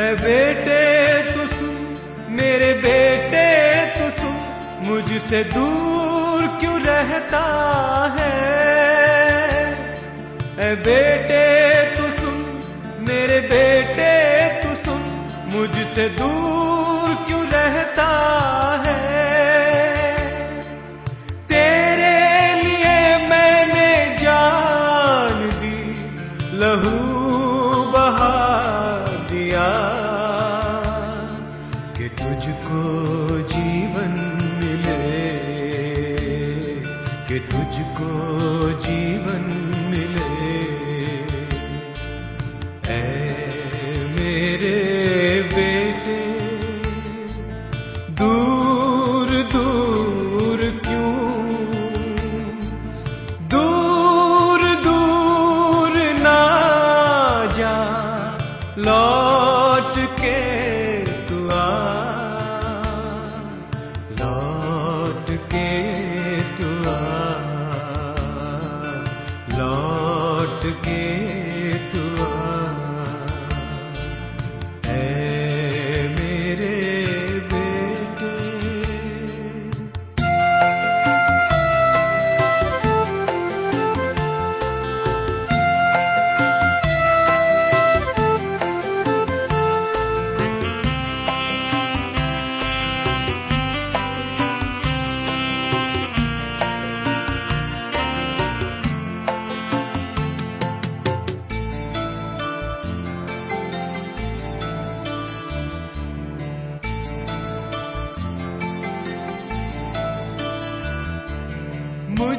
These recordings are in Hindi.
ऐ बेटे तू सुन, मेरे बेटे तू सुन, मुझसे दूर क्यों रहता है? ऐ बेटे तू सुन, मेरे बेटे तू सुन, मुझसे दूर दूर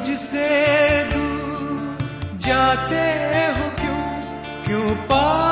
मुझसे दूर जाते हो क्यों? क्यों पास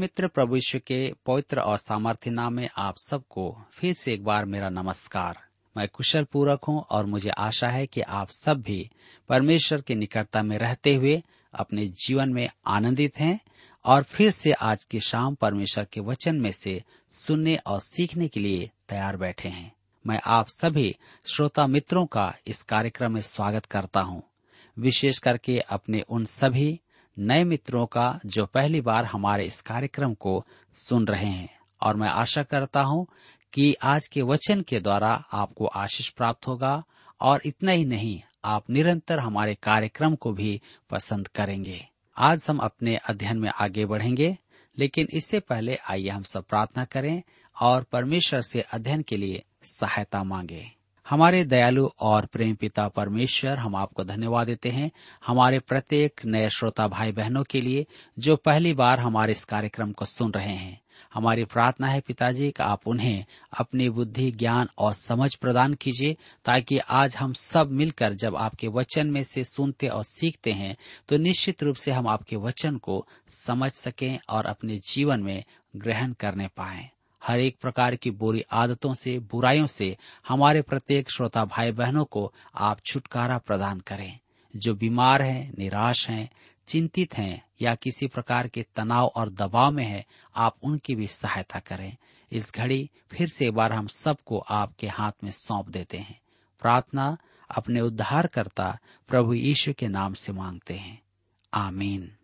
मित्र, प्रभु यीशु के पवित्र और सामर्थ्य नाम में आप सबको फिर से एक बार मेरा नमस्कार। मैं कुशल पूर्वक हूँ और मुझे आशा है कि आप सब भी परमेश्वर की निकटता में रहते हुए अपने जीवन में आनंदित हैं और फिर से आज की शाम परमेश्वर के वचन में से सुनने और सीखने के लिए तैयार बैठे हैं। मैं आप सभी श्रोता मित्रों का इस कार्यक्रम में स्वागत करता हूँ। विशेष करके अपने उन सभी नए मित्रों का जो पहली बार हमारे इस कार्यक्रम को सुन रहे हैं और मैं आशा करता हूँ कि आज के वचन के द्वारा आपको आशीष प्राप्त होगा और इतना ही नहीं, आप निरंतर हमारे कार्यक्रम को भी पसंद करेंगे। आज हम अपने अध्ययन में आगे बढ़ेंगे, लेकिन इससे पहले आइए हम सब प्रार्थना करें और परमेश्वर से अध्ययन के लिए सहायता मांगे। हमारे दयालु और प्रेम पिता परमेश्वर हम आपको धन्यवाद देते हैं। हमारे प्रत्येक नए श्रोता भाई बहनों के लिए जो पहली बार हमारे इस कार्यक्रम को सुन रहे हैं, हमारी प्रार्थना है पिताजी कि आप उन्हें अपनी बुद्धि, ज्ञान और समझ प्रदान कीजिए ताकि आज हम सब मिलकर जब आपके वचन में से सुनते और सीखते हैं तो निश्चित रूप से हम आपके वचन को समझ सकें और अपने जीवन में ग्रहण करने पाएँ। हर एक प्रकार की बुरी आदतों से, बुराइयों से हमारे प्रत्येक श्रोता भाई बहनों को आप छुटकारा प्रदान करें। जो बीमार हैं, निराश हैं, चिंतित हैं या किसी प्रकार के तनाव और दबाव में है, आप उनकी भी सहायता करें। इस घड़ी फिर से एक बार हम सबको आपके हाथ में सौंप देते हैं। प्रार्थना अपने उद्धारकर्ता प्रभु यीशु के नाम से मांगते हैं। आमीन।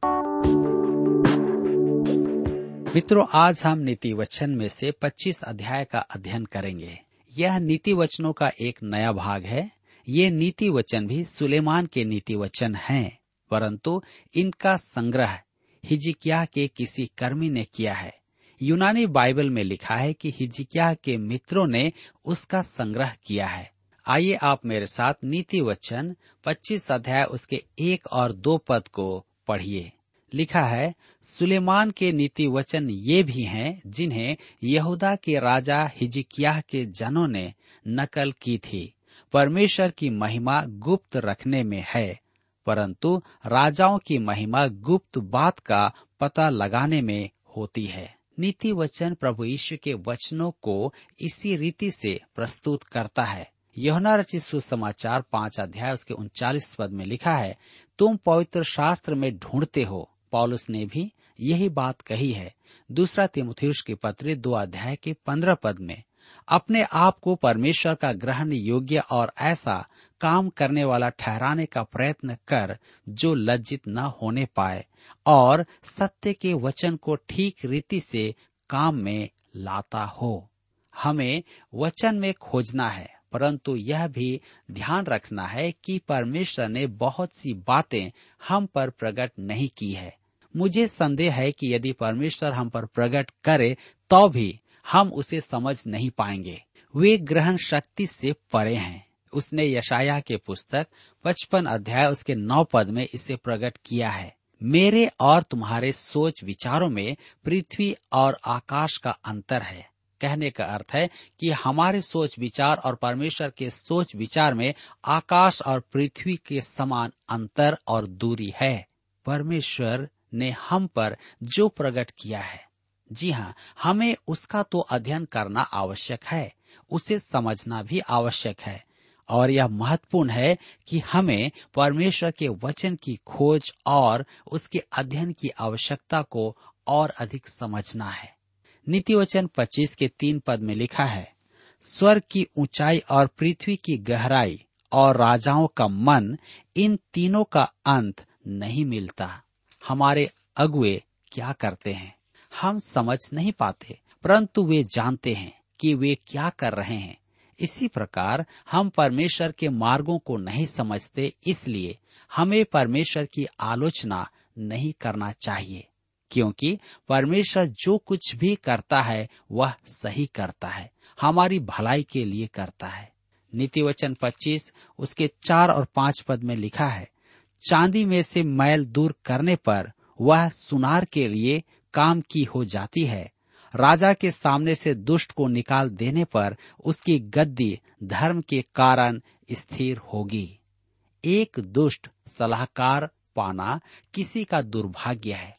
मित्रों, आज हम नीति वचन में से 25 अध्याय का अध्ययन करेंगे। यह नीति वचनों का एक नया भाग है। ये नीति वचन भी सुलेमान के नीति वचन हैं, परंतु इनका संग्रह हिजिकिया के किसी कर्मी ने किया है। यूनानी बाइबल में लिखा है कि हिजिकिया के मित्रों ने उसका संग्रह किया है। आइए आप मेरे साथ नीति वचन 25 अध्याय उसके एक और दो पद को पढ़िए। लिखा है, सुलेमान के नीति वचन ये भी हैं, जिन्हें यहूदा के राजा हिजिकिया के जनों ने नकल की थी। परमेश्वर की महिमा गुप्त रखने में है, परंतु राजाओं की महिमा गुप्त बात का पता लगाने में होती है। नीति वचन प्रभु यीशु के वचनों को इसी रीति से प्रस्तुत करता है। यहुना रचित सुसमाचार पाँच अध्याय उसके उनचालीस पद में लिखा है, तुम पवित्र शास्त्र में ढूंढते हो पौलुस ने भी यही बात कही है। दूसरा तिमुथियुस के पत्र दो अध्याय के पंद्रह पद में, अपने आप को परमेश्वर का ग्रहण योग्य और ऐसा काम करने वाला ठहराने का प्रयत्न कर जो लज्जित न होने पाए और सत्य के वचन को ठीक रीति से काम में लाता हो। हमें वचन में खोजना है, परंतु यह भी ध्यान रखना है कि परमेश्वर ने बहुत सी बातें हम पर प्रकट नहीं की है। मुझे संदेह है कि यदि परमेश्वर हम पर प्रकट करे तो भी हम उसे समझ नहीं पाएँगे। वे ग्रहण शक्ति से परे हैं। उसने यशाया के पुस्तक, पचपन अध्याय उसके नौ पद में इसे प्रकट किया है। मेरे और तुम्हारे सोच विचारों में पृथ्वी और आकाश का अंतर है। कहने का अर्थ है कि हमारे सोच विचार और परमेश्वर के सोच विचार में आकाश और पृथ्वी के समान अंतर और दूरी है। परमेश्वर ने हम पर जो प्रकट किया है। जी हाँ हमें उसका तो अध्ययन करना आवश्यक है, उसे समझना भी आवश्यक है। और यह महत्वपूर्ण है कि हमें परमेश्वर के वचन की खोज और उसके अध्ययन की आवश्यकता को और अधिक समझना है। नीति वचन पच्चीस के तीन पद में लिखा है, स्वर्ग की ऊंचाई और पृथ्वी की गहराई और राजाओं का मन, इन तीनों का अंत नहीं मिलता। हमारे अगुए क्या करते हैं? हम समझ नहीं पाते, परंतु वे जानते हैं कि वे क्या कर रहे हैं। इसी प्रकार हम परमेश्वर के मार्गों को नहीं समझते, इसलिए हमें परमेश्वर की आलोचना नहीं करना चाहिए, क्योंकि परमेश्वर जो कुछ भी करता है, वह सही करता है, हमारी भलाई के लिए करता है। नीति वचन पच्चीस, उसके चार और पाँच पद में लिखा है चांदी में से मैल दूर करने पर वह सुनार के लिए काम की हो जाती है। राजा के सामने से दुष्ट को निकाल देने पर उसकी गद्दी धर्म के कारण स्थिर होगी। एक दुष्ट सलाहकार पाना किसी का दुर्भाग्य है।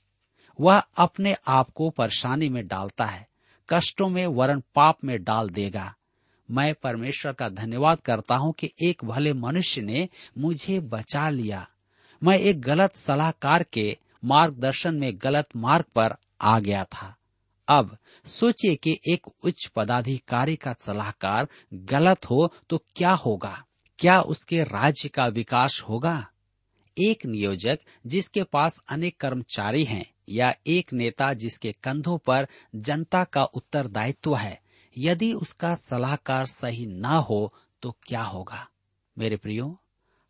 वह अपने आप को परेशानी में डालता है, कष्टों में वरन पाप में डाल देगा। मैं परमेश्वर का धन्यवाद करता हूँ कि एक भले मनुष्य ने मुझे बचा लिया। मैं एक गलत सलाहकार के मार्गदर्शन में गलत मार्ग पर आ गया था। अब सोचिए कि एक उच्च पदाधिकारी का सलाहकार गलत हो तो क्या होगा? क्या उसके राज्य का विकास होगा? एक नियोजक जिसके पास अनेक कर्मचारी हैं या एक नेता जिसके कंधों पर जनता का उत्तरदायित्व है, यदि उसका सलाहकार सही ना हो तो क्या होगा? मेरे प्रियो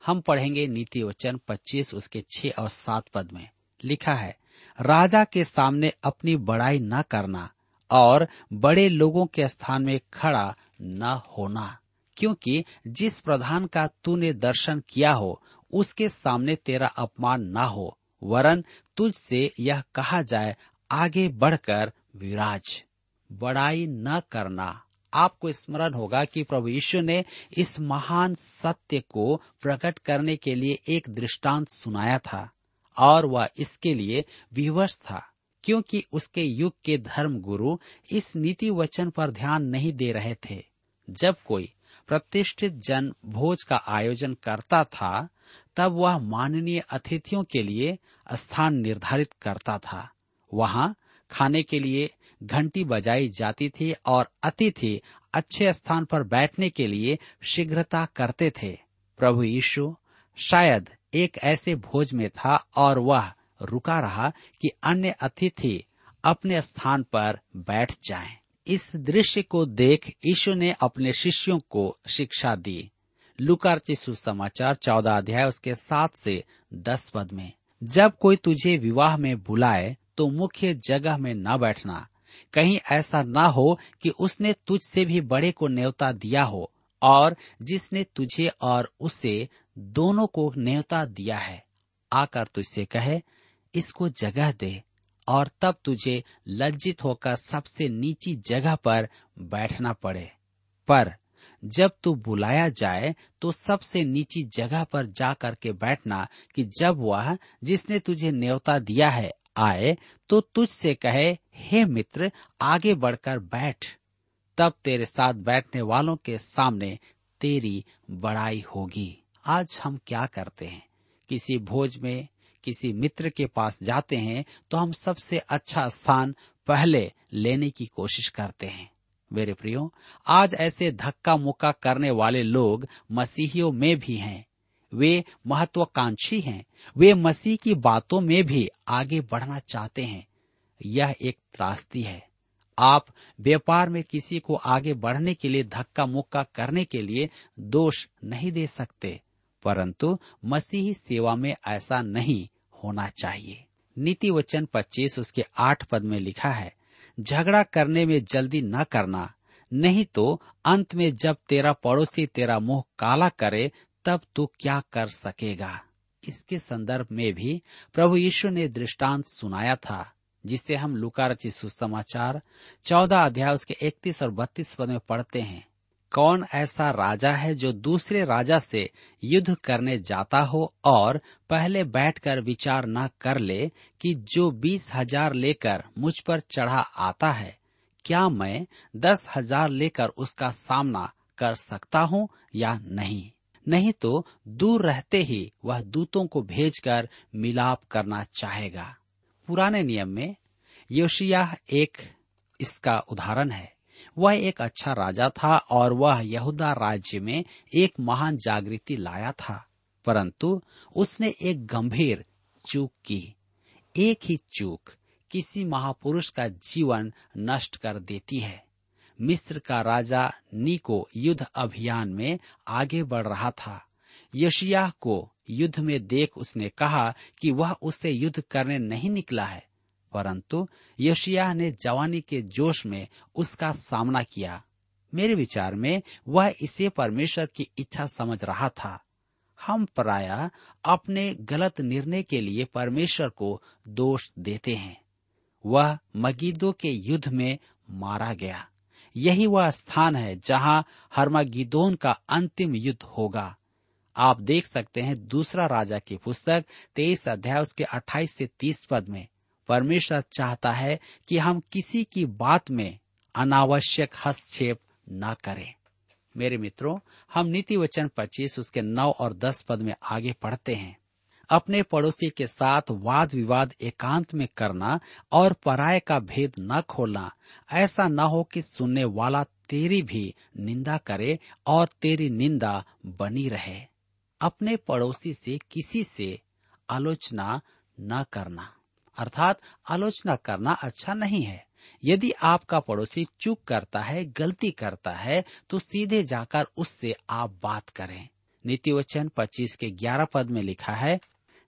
हम पढ़ेंगे नीति वचन 25 उसके छह और सात पद में। लिखा है, राजा के सामने अपनी बड़ाई न करना और बड़े लोगों के स्थान में खड़ा न होना, क्योंकि जिस प्रधान का तूने दर्शन किया हो, उसके सामने तेरा अपमान न हो, वरन तुझ से यह कहा जाए, आगे बढ़कर विराज। बड़ाई न करना। आपको स्मरण होगा कि प्रभु यीशु ने इस महान सत्य को प्रकट करने के लिए एक दृष्टांत सुनाया था और वह इसके लिए विवश था, क्योंकि उसके युग के धर्म गुरु इस नीति वचन पर ध्यान नहीं दे रहे थे। जब कोई प्रतिष्ठित जन भोज का आयोजन करता था, तब वह माननीय अतिथियों के लिए स्थान निर्धारित करता था। वहाँ खाने के लिए घंटी बजाई जाती थी और अतिथि अच्छे स्थान पर बैठने के लिए शीघ्रता करते थे प्रभु यीशु, शायद एक ऐसे भोज में था और वह रुका रहा कि अन्य अतिथि अपने स्थान पर बैठ जाएँ। इस दृश्य को देख यीशु ने अपने शिष्यों को शिक्षा दी लुकार सुसमाचार चौदह अध्याय उसके सात से दस पद में, जब कोई तुझे विवाह में बुलाए तो मुख्य जगह में न बैठना कहीं ऐसा ना हो कि उसने तुझसे भी बड़े को न्योता दिया हो और जिसने तुझे और उसे दोनों को न्योता दिया है। आकर तुझसे कहे, इसको जगह दे और तब तुझे लज्जित होकर सबसे नीची जगह पर बैठना पड़े। पर जब तू बुलाया जाए तो सबसे नीची जगह पर जा कर के बैठना कि जब वह जिसने तुझे न्योता दिया है आए तो तुझसे कहे हे मित्र, आगे बढ़कर बैठ। तब तेरे साथ बैठने वालों के सामने तेरी बड़ाई होगी। आज हम क्या करते हैं? किसी भोज में किसी मित्र के पास जाते हैं तो हम सबसे अच्छा स्थान पहले लेने की कोशिश करते हैं। मेरे प्रियो, आज ऐसे धक्का मुक्का करने वाले लोग मसीहियों में भी हैं। वे महत्वाकांक्षी हैं। वे मसीह की बातों में भी आगे बढ़ना चाहते हैं। यह एक त्रासदी है। आप व्यापार में किसी को आगे बढ़ने के लिए धक्का मुक्का करने के लिए दोष नहीं दे सकते, परंतु मसीही सेवा में ऐसा नहीं होना चाहिए। नीति वचन 25 उसके आठ पद में लिखा है, झगड़ा करने में जल्दी न करना, नहीं तो अंत में जब तेरा पड़ोसी तेरा मुँह काला करे, तब तू क्या कर सकेगा? इसके संदर्भ में भी प्रभु यीशु ने दृष्टांत सुनाया था। जिसे हम लुका रचित सुसमाचार, चौदह अध्याय उसके इकतीस और बत्तीस पद में पढ़ते हैं। कौन ऐसा राजा है जो दूसरे राजा से युद्ध करने जाता हो और पहले बैठकर विचार न कर ले कि जो बीस हज़ार लेकर मुझ पर चढ़ा आता है? क्या मैं दस हज़ार लेकर उसका सामना कर सकता हूँ या नहीं? नहीं तो दूर रहते ही वह दूतों को भेजकर मिलाप करना चाहेगा। पुराने नियम में योशिया एक इसका उदाहरण है। वह एक अच्छा राजा था और वह यहूदा राज्य में एक महान जागृति लाया था, परंतु उसने एक गंभीर चूक की। एक ही चूक किसी महापुरुष का जीवन नष्ट कर देती है। मिस्र का राजा नीको युद्ध अभियान में आगे बढ़ रहा था। यशिया को युद्ध में देख उसने कहा कि वह उससे युद्ध करने नहीं निकला है, परंतु यशिया ने जवानी के जोश में उसका सामना किया। मेरे विचार में वह इसे परमेश्वर की इच्छा समझ रहा था। हम प्राय अपने गलत निर्णय के लिए परमेश्वर को दोष देते हैं। वह मगीदो के युद्ध में मारा गया। यही वह स्थान है जहाँ हरमागिदोन का अंतिम युद्ध होगा। आप देख सकते हैं दूसरा राजा की पुस्तक, तेईस अध्याय, उसके अट्ठाईस से तीस पद में। परमेश्वर चाहता है कि हम किसी की बात में अनावश्यक हस्तक्षेप न करें। मेरे मित्रों, हम नीति वचन पच्चीस, उसके नौ और दस पद में आगे पढ़ते हैं। अपने पड़ोसी के साथ वाद विवाद एकांत में करना और पराय का भेद न खोलना, ऐसा न हो कि सुनने वाला तेरी भी निंदा करे और तेरी निंदा बनी रहे। अपने पड़ोसी से किसी से आलोचना न करना। अर्थात आलोचना करना अच्छा नहीं है। यदि आपका पड़ोसी चूक करता है, गलती करता है तो सीधे जाकर उससे आप बात करें। नीति वचन पच्चीस के ग्यारह पद में लिखा है,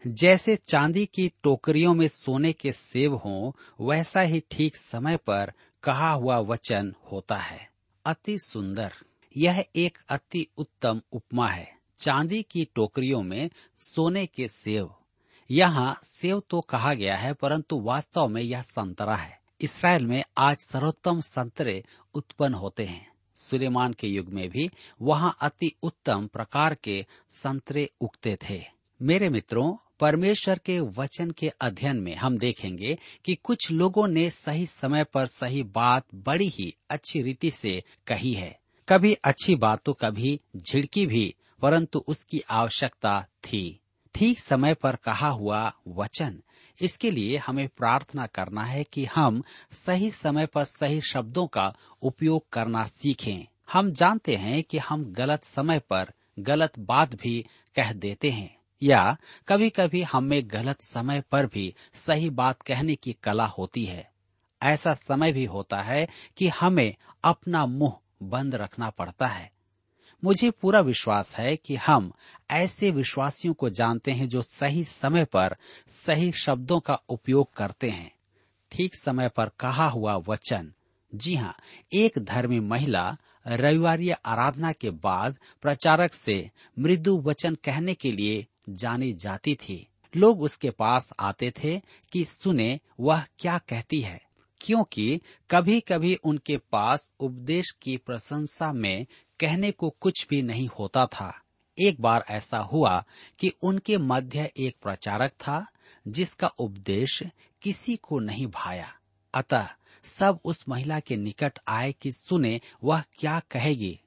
जैसे चांदी की टोकरियों में सोने के सेब हों, वैसा ही ठीक समय पर कहा हुआ वचन होता है। अति सुंदर। यह एक अति उत्तम उपमा है। चांदी की टोकरियों में सोने के सेव। यहाँ सेव तो कहा गया है, परंतु वास्तव में यह संतरा है। इसराइल में आज सर्वोत्तम संतरे उत्पन्न होते हैं। सुलेमान के युग में भी वहाँ अति उत्तम प्रकार के संतरे उगते थे। मेरे मित्रों, परमेश्वर के वचन के अध्ययन में हम देखेंगे कि कुछ लोगों ने सही समय पर सही बात बड़ी ही अच्छी रीति से कही है। कभी अच्छी बात तो कभी झिड़की भी परंतु उसकी आवश्यकता थी। ठीक समय पर कहा हुआ वचन। इसके लिए हमें प्रार्थना करना है कि हम सही समय पर सही शब्दों का उपयोग करना सीखें। हम जानते हैं कि हम गलत समय पर गलत बात भी कह देते हैं, या कभी कभी हमें गलत समय पर भी सही बात कहने की कला होती है। ऐसा समय भी होता है कि हमें अपना मुँह बंद रखना पड़ता है। मुझे पूरा विश्वास है कि हम ऐसे विश्वासियों को जानते हैं जो सही समय पर सही शब्दों का उपयोग करते हैं। ठीक समय पर कहा हुआ वचन, जी हाँ एक धर्मी महिला रविवार आराधना के बाद प्रचारक से मृदु वचन कहने के लिए जानी जाती थी। लोग उसके पास आते थे कि सुने, वह क्या कहती है। क्योंकि कभी कभी उनके पास उपदेश की प्रशंसा में कहने को कुछ भी नहीं होता था। एक बार ऐसा हुआ कि उनके मध्य एक प्रचारक था, जिसका उपदेश किसी को नहीं भाया। अतः सब उस महिला के निकट आए कि सुने, वह क्या कहेगी।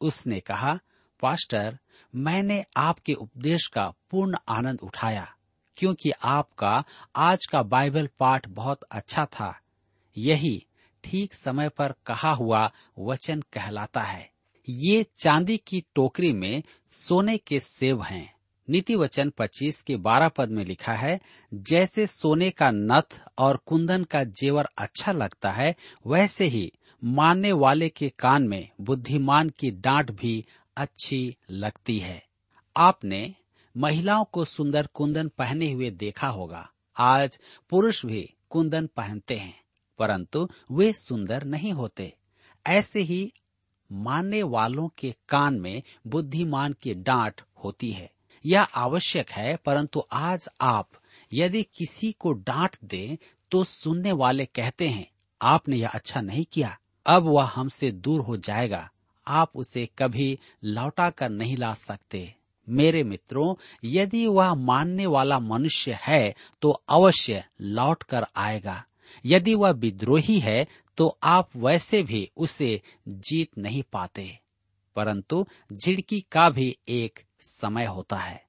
उसने कहा, पास्टर, मैंने आपके उपदेश का पूर्ण आनंद उठाया, क्योंकि आपका आज का बाइबल पाठ बहुत अच्छा था। यही ठीक समय पर कहा हुआ वचन कहलाता है। ये चांदी की टोकरी में सोने के सेब हैं। नीति वचन पच्चीस के बारह पद में लिखा है, जैसे सोने का नथ और कुंदन का जेवर अच्छा लगता है, वैसे ही मानने वाले के कान में बुद्धिमान की डांट भी अच्छी लगती है। आपने महिलाओं को सुंदर कुंदन पहने हुए देखा होगा। आज पुरुष भी कुंदन पहनते हैं, परंतु वे सुंदर नहीं होते। ऐसे ही मानने वालों के कान में बुद्धिमान की डांट होती है। यह आवश्यक है, परंतु आज आप यदि किसी को डांट दें तो सुनने वाले कहते हैं, आपने यह अच्छा नहीं किया। अब वह हमसे दूर हो जाएगा। आप उसे कभी लौटा कर नहीं ला सकते। मेरे मित्रों, यदि वह मानने वाला मनुष्य है तो अवश्य लौट कर आएगा। यदि वह विद्रोही है तो आप वैसे भी उसे जीत नहीं पाते। परंतु झिड़की का भी एक समय होता है।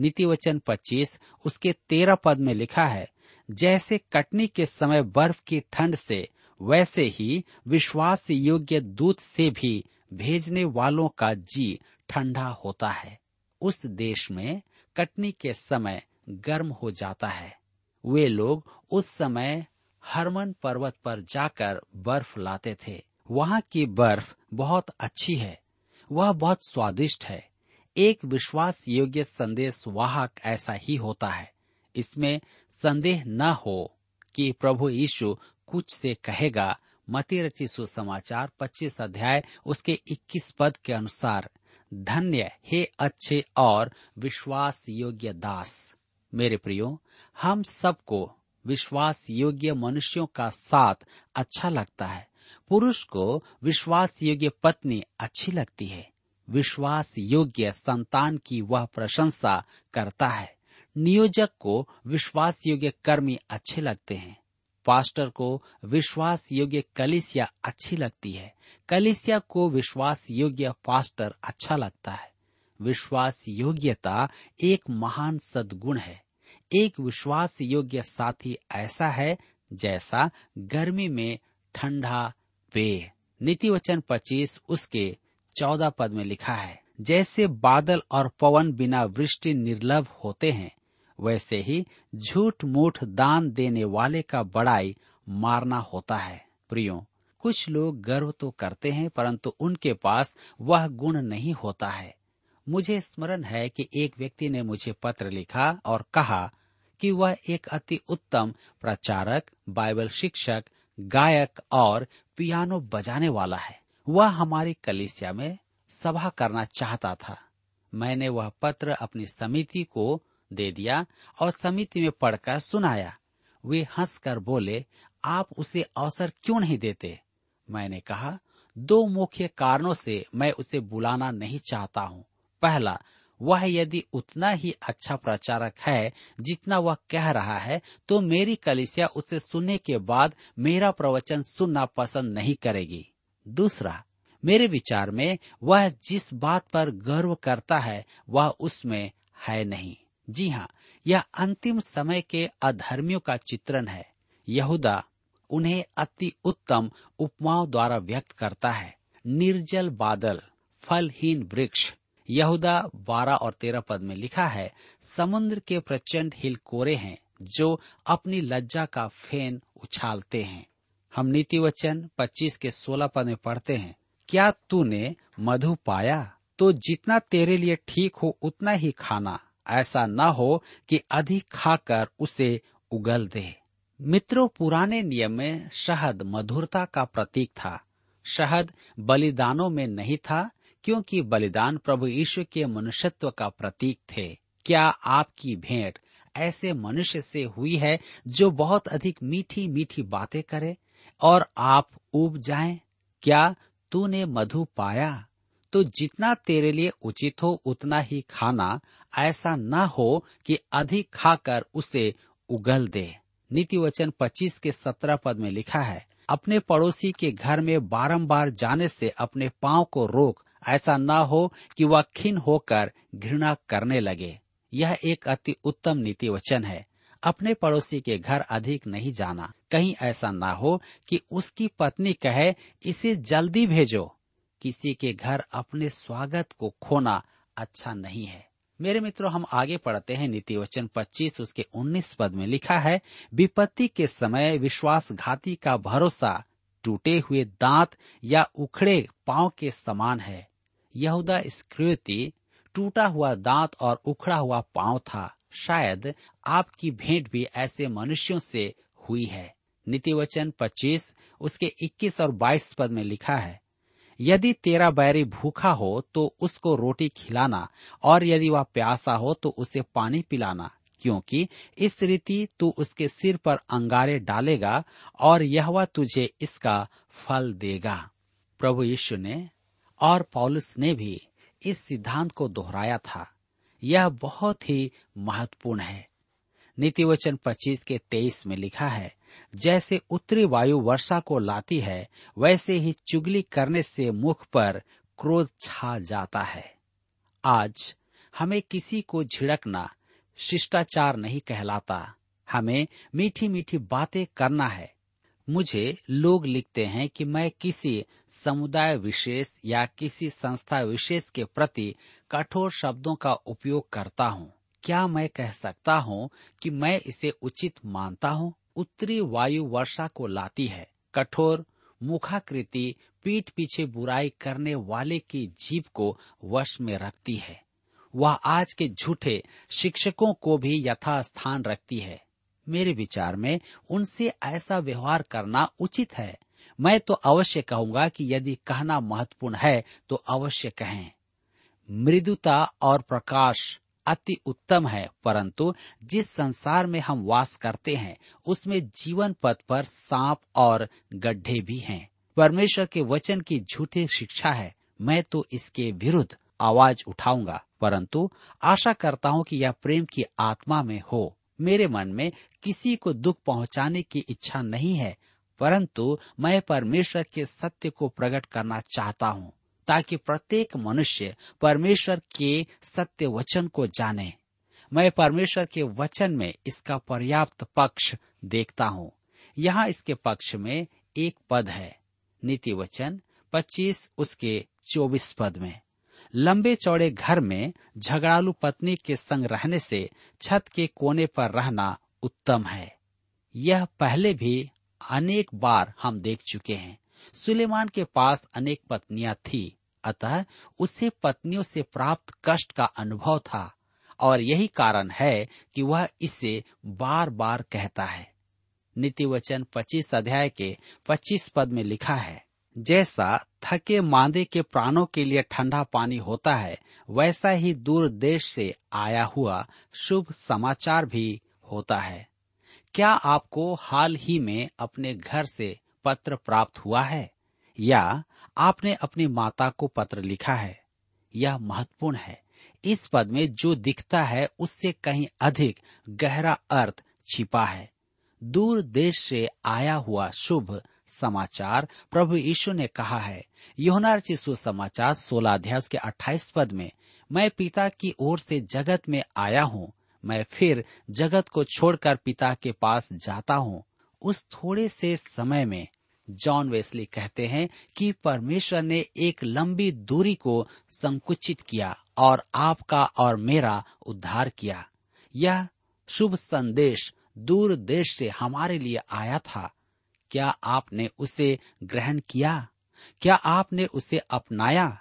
नीति वचन पच्चीस, उसके तेरह पद में लिखा है, जैसे कटनी के समय बर्फ़ की ठंड से, वैसे ही विश्वास योग्य दूत से भी भेजने वालों का जी ठंडा होता है। उस देश में कटनी के समय गर्म हो जाता है। वे लोग उस समय हरमन पर्वत पर जाकर बर्फ़ लाते थे। वहाँ की बर्फ़ बहुत अच्छी है। वह बहुत स्वादिष्ट है। एक विश्वास योग्य संदेश वाहक ऐसा ही होता है। इसमें संदेह न हो कि प्रभु यीशु कुछ से कहेगा। मती रची सुसमाचार 25 अध्याय उसके 21 पद के अनुसार, धन्य हे अच्छे और विश्वास योग्य दास। मेरे प्रियो, हम सबको विश्वास योग्य मनुष्यों का साथ अच्छा लगता है। पुरुष को विश्वास योग्य पत्नी अच्छी लगती है। विश्वास योग्य संतान की वह प्रशंसा करता है। नियोजक को विश्वास योग्य कर्मी अच्छे लगते हैं। पास्टर को विश्वास योग्य कलिसिया अच्छी लगती है। कलिसिया को विश्वास योग्य पास्टर अच्छा लगता है। विश्वास योग्यता एक महान सद्गुण है। एक विश्वास योग्य साथी ऐसा है जैसा गर्मी में ठंडा पेय नीति वचन पच्चीस, उसके चौदह पद में लिखा है, जैसे बादल और पवन बिना वृष्टि निर्लभ होते हैं, वैसे ही झूठ मूठ दान देने वाले का बड़ाई मारना होता है। प्रियो, कुछ लोग गर्व तो करते हैं, परंतु उनके पास वह गुण नहीं होता है। मुझे स्मरण है कि एक व्यक्ति ने मुझे पत्र लिखा और कहा कि वह एक अति उत्तम प्रचारक, बाइबल शिक्षक, गायक और पियानो बजाने वाला है। वह हमारी कलिसिया में सभा करना चाहता था। मैंने वह पत्र अपनी समिति को दे दिया और समिति में पढ़कर सुनाया। वे हंसकर बोले, आप उसे अवसर क्यों नहीं देते? मैंने कहा, दो मुख्य कारणों से मैं उसे बुलाना नहीं चाहता हूँ। पहला, वह यदि उतना ही अच्छा प्रचारक है जितना वह कह रहा है तो मेरी कलिसिया उसे सुनने के बाद मेरा प्रवचन सुनना पसंद नहीं करेगी। दूसरा, मेरे विचार में वह जिस बात पर गर्व करता है, वह उसमें है नहीं। जी हाँ यह अंतिम समय के अधर्मियों का चित्रण है। यहूदा उन्हें अति उत्तम उपमाओं द्वारा व्यक्त करता है। निर्जल बादल, फलहीन वृक्ष यहूदा बारह और तेरह पद में लिखा है, समुद्र के प्रचंड हिल कोरे हैं, जो अपनी लज्जा का फेन उछालते हैं। हम नीति वचन पच्चीस के सोलह पद में पढ़ते हैं, क्या तूने मधु पाया? तो जितना तेरे लिए ठीक हो, उतना ही खाना। ऐसा न हो कि अधिक खाकर उसे उगल दे। मित्रों, पुराने नियम में शहद मधुरता का प्रतीक था। शहद बलिदानों में नहीं था क्योंकि बलिदान प्रभु यीशु के मनुष्यत्व का प्रतीक थे। क्या आपकी भेंट ऐसे मनुष्य से हुई है जो बहुत अधिक मीठी मीठी बातें करे और आप उब जाएँ? क्या तूने मधु पाया? तो जितना तेरे लिए उचित हो, उतना ही खाना। ऐसा न हो कि अधिक खाकर उसे उगल दे। नीति वचन पच्चीस के सत्रह पद में लिखा है, अपने पड़ोसी के घर में बारंबार जाने से अपने पाँव को रोक ऐसा न हो कि वह खिन होकर घृणा करने लगे। यह एक अति उत्तम नीति वचन है। अपने पड़ोसी के घर अधिक नहीं जाना। कहीं ऐसा ना हो कि उसकी पत्नी कहे, इसे जल्दी भेजो। किसी के घर अपने स्वागत को खोना अच्छा नहीं है। मेरे मित्रों, हम आगे पढ़ते हैं। नीति वचन पच्चीस, उसके उन्नीस पद में लिखा है, विपत्ति के समय विश्वासघाती का भरोसा टूटे हुए दांत या उखड़े पाँव के समान है। यहूदा स्क्रियोती टूटा हुआ दांत और उखड़ा हुआ पाँव था। शायद आपकी भेंट भी ऐसे मनुष्यों से हुई है। नीति वचन पच्चीस, उसके इक्कीस और बाईस पद में लिखा है, यदि तेरा बैरी भूखा हो तो उसको रोटी खिलाना, और यदि वह प्यासा हो तो उसे पानी पिलाना, क्योंकि इस रीति तू उसके सिर पर अंगारे डालेगा और यह तुझे इसका फल देगा। प्रभु यीशु ने और पॉलुस ने भी इस सिद्धांत को दोहराया था। यह बहुत ही महत्वपूर्ण है। नीति वचन पच्चीस के तेईस में लिखा है, जैसे उत्तरी वायु वर्षा को लाती है, वैसे ही चुगली करने से मुख पर क्रोध छा जाता है। आज हमें किसी को झिड़कना, शिष्टाचार नहीं कहलाता। हमें मीठी मीठी बातें करना है। मुझे लोग लिखते हैं कि मैं किसी समुदाय विशेष या किसी संस्था विशेष के प्रति कठोर शब्दों का उपयोग करता हूँ। क्या मैं कह सकता हूँ कि मैं इसे उचित मानता हूँ? उत्तरी वायु वर्षा को लाती है। कठोर, मुखाकृति, पीठ पीछे बुराई करने वाले की जीव को वश में रखती है। वह आज के झूठे शिक्षकों को भी यथास्थान रखती है। मेरे विचार में उनसे ऐसा व्यवहार करना उचित है। मैं तो अवश्य कहूँगा कि यदि कहना महत्वपूर्ण है तो अवश्य कहें। मृदुता और प्रकाश अति उत्तम है, परंतु जिस संसार में हम वास करते हैं, उसमें जीवन पथ पर सांप और गड्ढे भी हैं। परमेश्वर के वचन की झूठी शिक्षा है, मैं तो इसके विरुद्ध आवाज़ उठाऊँगा, परंतु आशा करता हूँ कि यह प्रेम की आत्मा में हो। मेरे मन में किसी को दुख पहुँचाने की इच्छा नहीं है, परंतु मैं परमेश्वर के सत्य को प्रकट करना चाहता हूँ, ताकि प्रत्येक मनुष्य परमेश्वर के सत्य वचन को जाने। मैं परमेश्वर के वचन में इसका पर्याप्त पक्ष देखता हूँ। यहाँ इसके पक्ष में एक पद है, नीति वचन पच्चीस, उसके चौबीस पद में। लंबे चौड़े घर में झगड़ालू पत्नी के संग रहने से छत के कोने पर रहना उत्तम है। यह पहले भी अनेक बार हम देख चुके हैं। सुलेमान के पास अनेक पत्नियाँ थी, अतः उसे पत्नियों से प्राप्त कष्ट का अनुभव था और यही कारण है कि वह इसे बार बार कहता है। नीति वचन पच्चीस अध्याय के पच्चीस पद में लिखा है जैसा थके मांदे के प्राणों के लिए ठंडा पानी होता है, वैसा ही दूर देश से आया हुआ शुभ समाचार भी होता है। क्या आपको हाल ही में अपने घर से पत्र प्राप्त हुआ है? या आपने अपनी माता को पत्र लिखा है? यह महत्वपूर्ण है। इस पद में जो दिखता है, उससे कहीं अधिक गहरा अर्थ छिपा है। दूर देश से आया हुआ शुभ समाचार प्रभु यीशु ने कहा है। योनार सुसमाचार सोलह अध्याय के अट्ठाईस पद में, मैं पिता की ओर से जगत में आया हूँ, मैं फिर जगत को छोड़कर पिता के पास जाता हूँ। उस थोड़े से समय में जॉन वेस्ली कहते हैं कि परमेश्वर ने एक लंबी दूरी को संकुचित किया और आपका और मेरा उद्धार किया। यह शुभ संदेश दूर देश से हमारे लिए आया था। क्या आपने उसे ग्रहण किया? क्या आपने उसे अपनाया?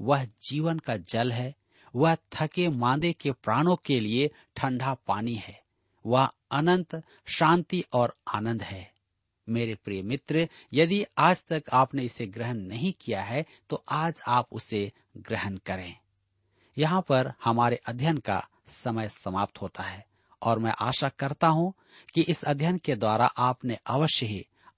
वह जीवन का जल है। वह थके मांदे के प्राणों के लिए ठंडा पानी है। वह अनंत शांति और आनंद है। मेरे प्रिय मित्र, यदि आज तक आपने इसे ग्रहण नहीं किया है तो आज आप उसे ग्रहण करें। यहाँ पर हमारे अध्ययन का समय समाप्त होता है और मैं आशा करता हूँ कि इस अध्ययन के द्वारा आपने अवश्य ही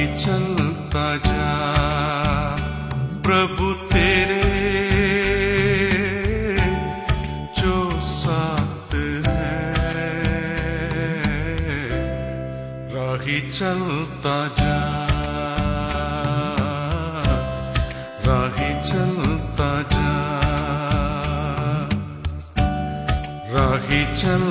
राही चलता जा। प्रभु तेरे, जो साथ है। राही चलता जा। राही चलता जा। ही चलता जा